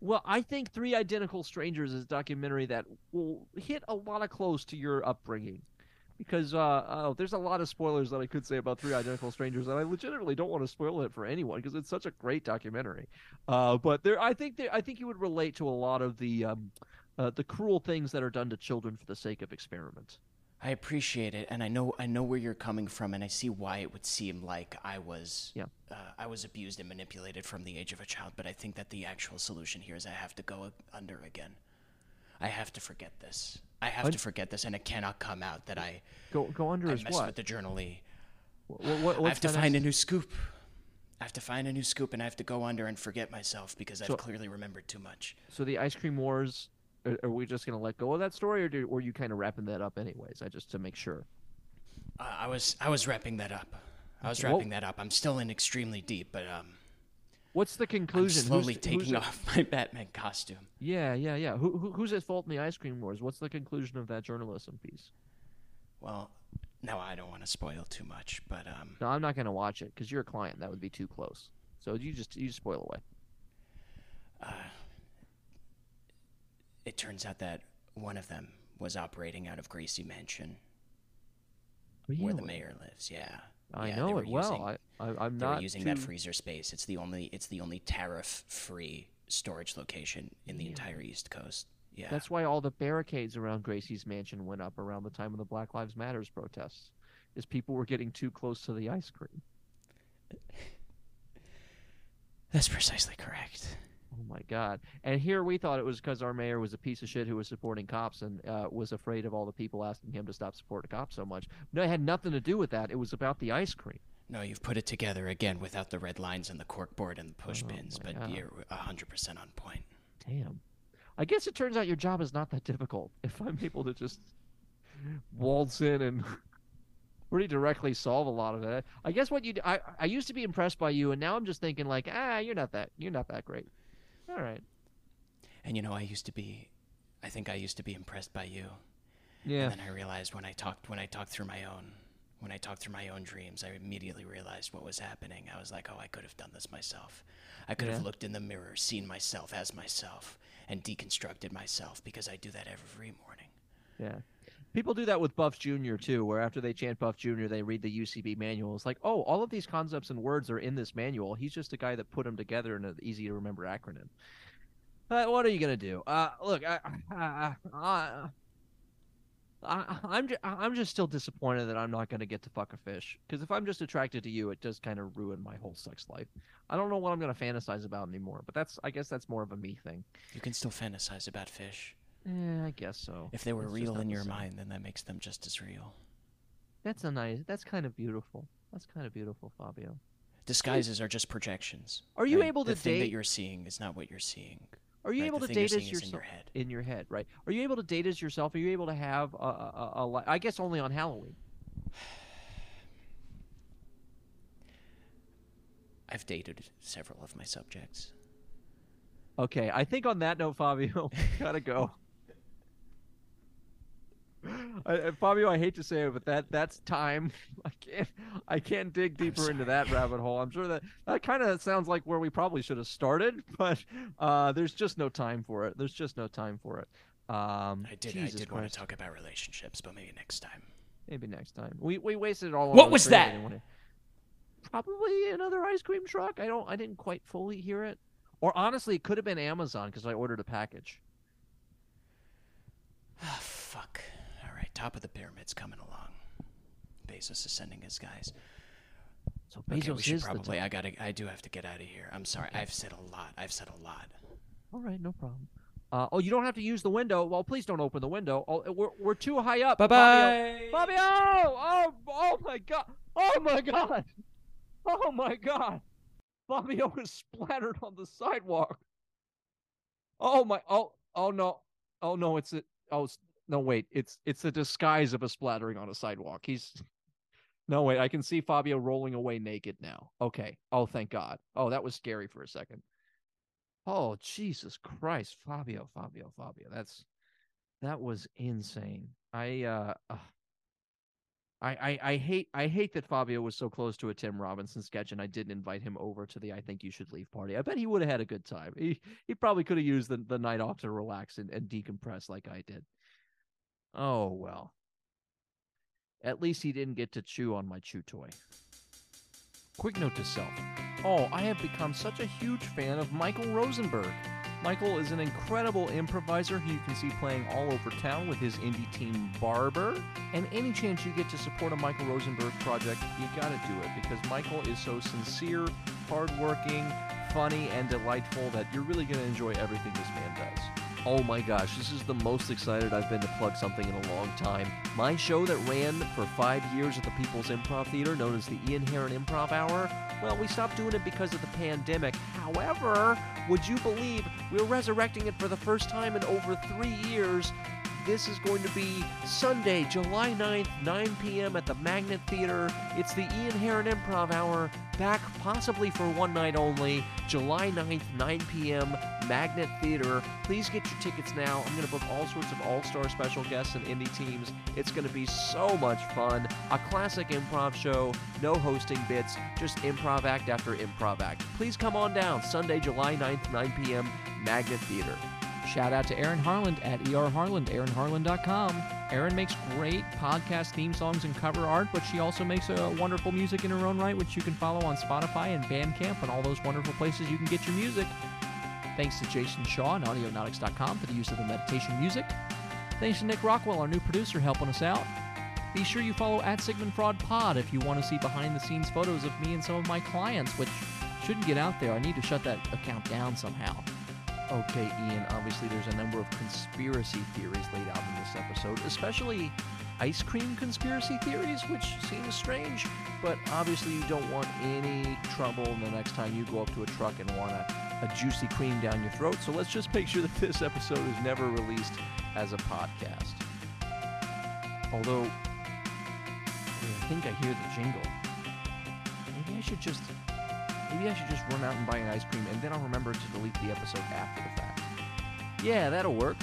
Well, I think Three Identical Strangers is a documentary that will hit a lot of close to your upbringing because uh, oh, there's a lot of spoilers that I could say about Three Identical Strangers, and I legitimately don't want to spoil it for anyone because it's such a great documentary. Uh, but there, I think there, I think you would relate to a lot of the um, uh, the cruel things that are done to children for the sake of experiment. I appreciate it, and I know I know where you're coming from, and I see why it would seem like I was yeah. Uh, I was abused and manipulated from the age of a child. But I think that the actual solution here is I have to go under again. I have to forget this. I have to forget this, and it cannot come out that I go go under I as messed what? with the journalee. What, what, I have to find a new scoop. I have to find a new scoop, and I have to go under and forget myself because I've clearly remembered too much. So the ice cream wars. Are, are we just gonna let go of that story, or do, were you kind of wrapping that up anyways? I just to make sure. Uh, I was I was wrapping that up. I was wrapping that up. I'm still in extremely deep, but um, What's the conclusion? I'm? Slowly who's taking at- off my Batman costume. Yeah, yeah, yeah. Who, who who's at fault in the ice cream wars? What's the conclusion of that journalism piece? Well, no, I don't want to spoil too much, but um, No, I'm not gonna watch it because you're a client. That would be too close. So you just you just spoil away. uh, it turns out that one of them was operating out of Gracie Mansion, where the mayor lives. Yeah, I Yeah, know it well. using- I, I I'm they not using that freezer space. It's the only it's the only tariff-free storage location in the entire East Coast. Yeah, That's why all the barricades around Gracie's mansion went up around the time of the Black Lives Matters protests. Is people were getting too close to the ice cream. that's precisely correct. Oh my God! And here we thought it was because our mayor was a piece of shit who was supporting cops and uh, was afraid of all the people asking him to stop supporting cops so much. No, it had nothing to do with that. It was about the ice cream. No, you've put it together again without the red lines and the cork board and the push Oh pins, but God. you're hundred percent on point. Damn. I guess it turns out your job is not that difficult. If I'm able to just waltz in and pretty directly solve a lot of it. I guess what you I, I used to be impressed by you, and now I'm just thinking like, ah, you're not that you're not that great. All right. And you know, I used to be, I think I used to be impressed by you. Yeah. And then I realized when I talked when I talked through my own when I talked through my own dreams, I immediately realized what was happening. I was like, oh, I could have done this myself. I could have looked in the mirror, seen myself as myself, and deconstructed myself because I do that every morning. Yeah. People do that with Buff Jr. too, where after they chant Buff Jr., they read the UCB manual. It's like, oh, all of these concepts and words are in this manual. He's just a guy that put them together in an easy to remember acronym. Uh, what are you gonna do? Uh, look, I, I, I, I, I'm, ju- I'm just still disappointed that I'm not gonna get to fuck a fish. Because if I'm just attracted to you, it does kind of ruin my whole sex life. I don't know what I'm gonna fantasize about anymore. But that's, I guess, that's more of a me thing. You can still fantasize about fish. Eh, I guess so. If they were It's real in your mind, then that makes them just as real. That's a nice. That's kind of beautiful. That's kind of beautiful, Fabio. Disguises are just projections. Are you right? able to the thing that you're seeing is not what you're seeing. Are you Right, able the to date as is in yourself your head. in your head, right? Are you able to date as yourself? Are you able to have a, a, a, a I guess only on Halloween. I've dated several of my subjects. Okay, I think on that note, Fabio, gotta go. I, I- Fabio, I hate to say it, but that that's time. I can't I can't dig deeper into that rabbit hole. I'm sure that that kind of sounds like where we probably should have started, but uh, there's just no time for it. There's just no time for it. Um, I did. Jesus I did want to talk about relationships, but maybe next time. Maybe next time. We we wasted it all. What was that? Probably another ice cream truck. I don't. I didn't quite fully hear it. Or honestly, it could have been Amazon because I ordered a package. Ah, fuck. Top of the pyramid's coming along. Bezos is sending his guys. So Okay, Bezos we should is probably. I gotta. I do have to get out of here. I'm sorry. Okay. I've said a lot. I've said a lot. All right, no problem. Uh, oh, you don't have to use the window. Well, please don't open the window. Oh, we're we're too high up. Bye bye. Fabio! Oh, oh my god! Oh my god! Oh my god! Fabio was splattered on the sidewalk. Oh my! Oh, oh no! Oh no! It's a. Oh no! Wait! It's it's the disguise of a splattering on a sidewalk. He's. No wait! I can see Fabio rolling away naked now. Okay. Oh, thank God. Oh, that was scary for a second. Oh Jesus Christ, Fabio, Fabio, Fabio. That's that was insane. I uh. I, I I hate I hate that Fabio was so close to a Tim Robinson sketch and I didn't invite him over to the I think you should leave party. I bet he would have had a good time. He he probably could have used the, the night off to relax and, and decompress like I did. Oh well. At least he didn't get to chew on my chew toy. Quick note to self. Oh, I have become such a huge fan of Michael Rosenberg. Michael is an incredible improviser who you can see playing all over town with his indie team Barber. And any chance you get to support a Michael Rosenberg project, you gotta do it because Michael is so sincere, hardworking, funny, and delightful that you're really gonna enjoy everything this man does. Oh my gosh, this is the most excited I've been to plug something in a long time. My show that ran for five years at the People's Improv Theater, known as the Ian Herrin Improv Hour, well, we stopped doing it because of the pandemic. However, would you believe we're resurrecting it for the first time in over three years? This is going to be Sunday, July 9th, 9 p.m. at the Magnet Theater. It's the Ian Herrin Improv Hour, back possibly for one night only. July 9th, 9 p.m., Magnet Theater. Please get your tickets now. I'm going to book all sorts of all star special guests and indie teams. It's going to be so much fun. A classic improv show, no hosting bits, just improv act after improv act. Please come on down, Sunday, July 9th, 9 p.m., Magnet Theater. Shout out to Erin Harland at erharland, erinharland.com. Erin makes great podcast theme songs and cover art, but she also makes a wonderful music in her own right, which you can follow on Spotify and Bandcamp and all those wonderful places you can get your music. Thanks to Jason Shaw and Audionautix.com for the use of the meditation music. Thanks to Nick Rockwell, our new producer, helping us out. Be sure you follow at Sigmund Fraud Pod if you want to see behind the scenes photos of me and some of my clients, which shouldn't get out there. I need to shut that account down somehow. Okay, Ian, obviously there's a number of conspiracy theories laid out in this episode, especially ice cream conspiracy theories, which seems strange, but obviously you don't want any trouble the next time you go up to a truck and want a, a juicy cream down your throat. So let's just make sure that this episode is never released as a podcast. Although, I think I hear the jingle. Maybe I should just Maybe I should just run out and buy an ice cream and then I'll remember to delete the episode after the fact. Yeah, that'll work.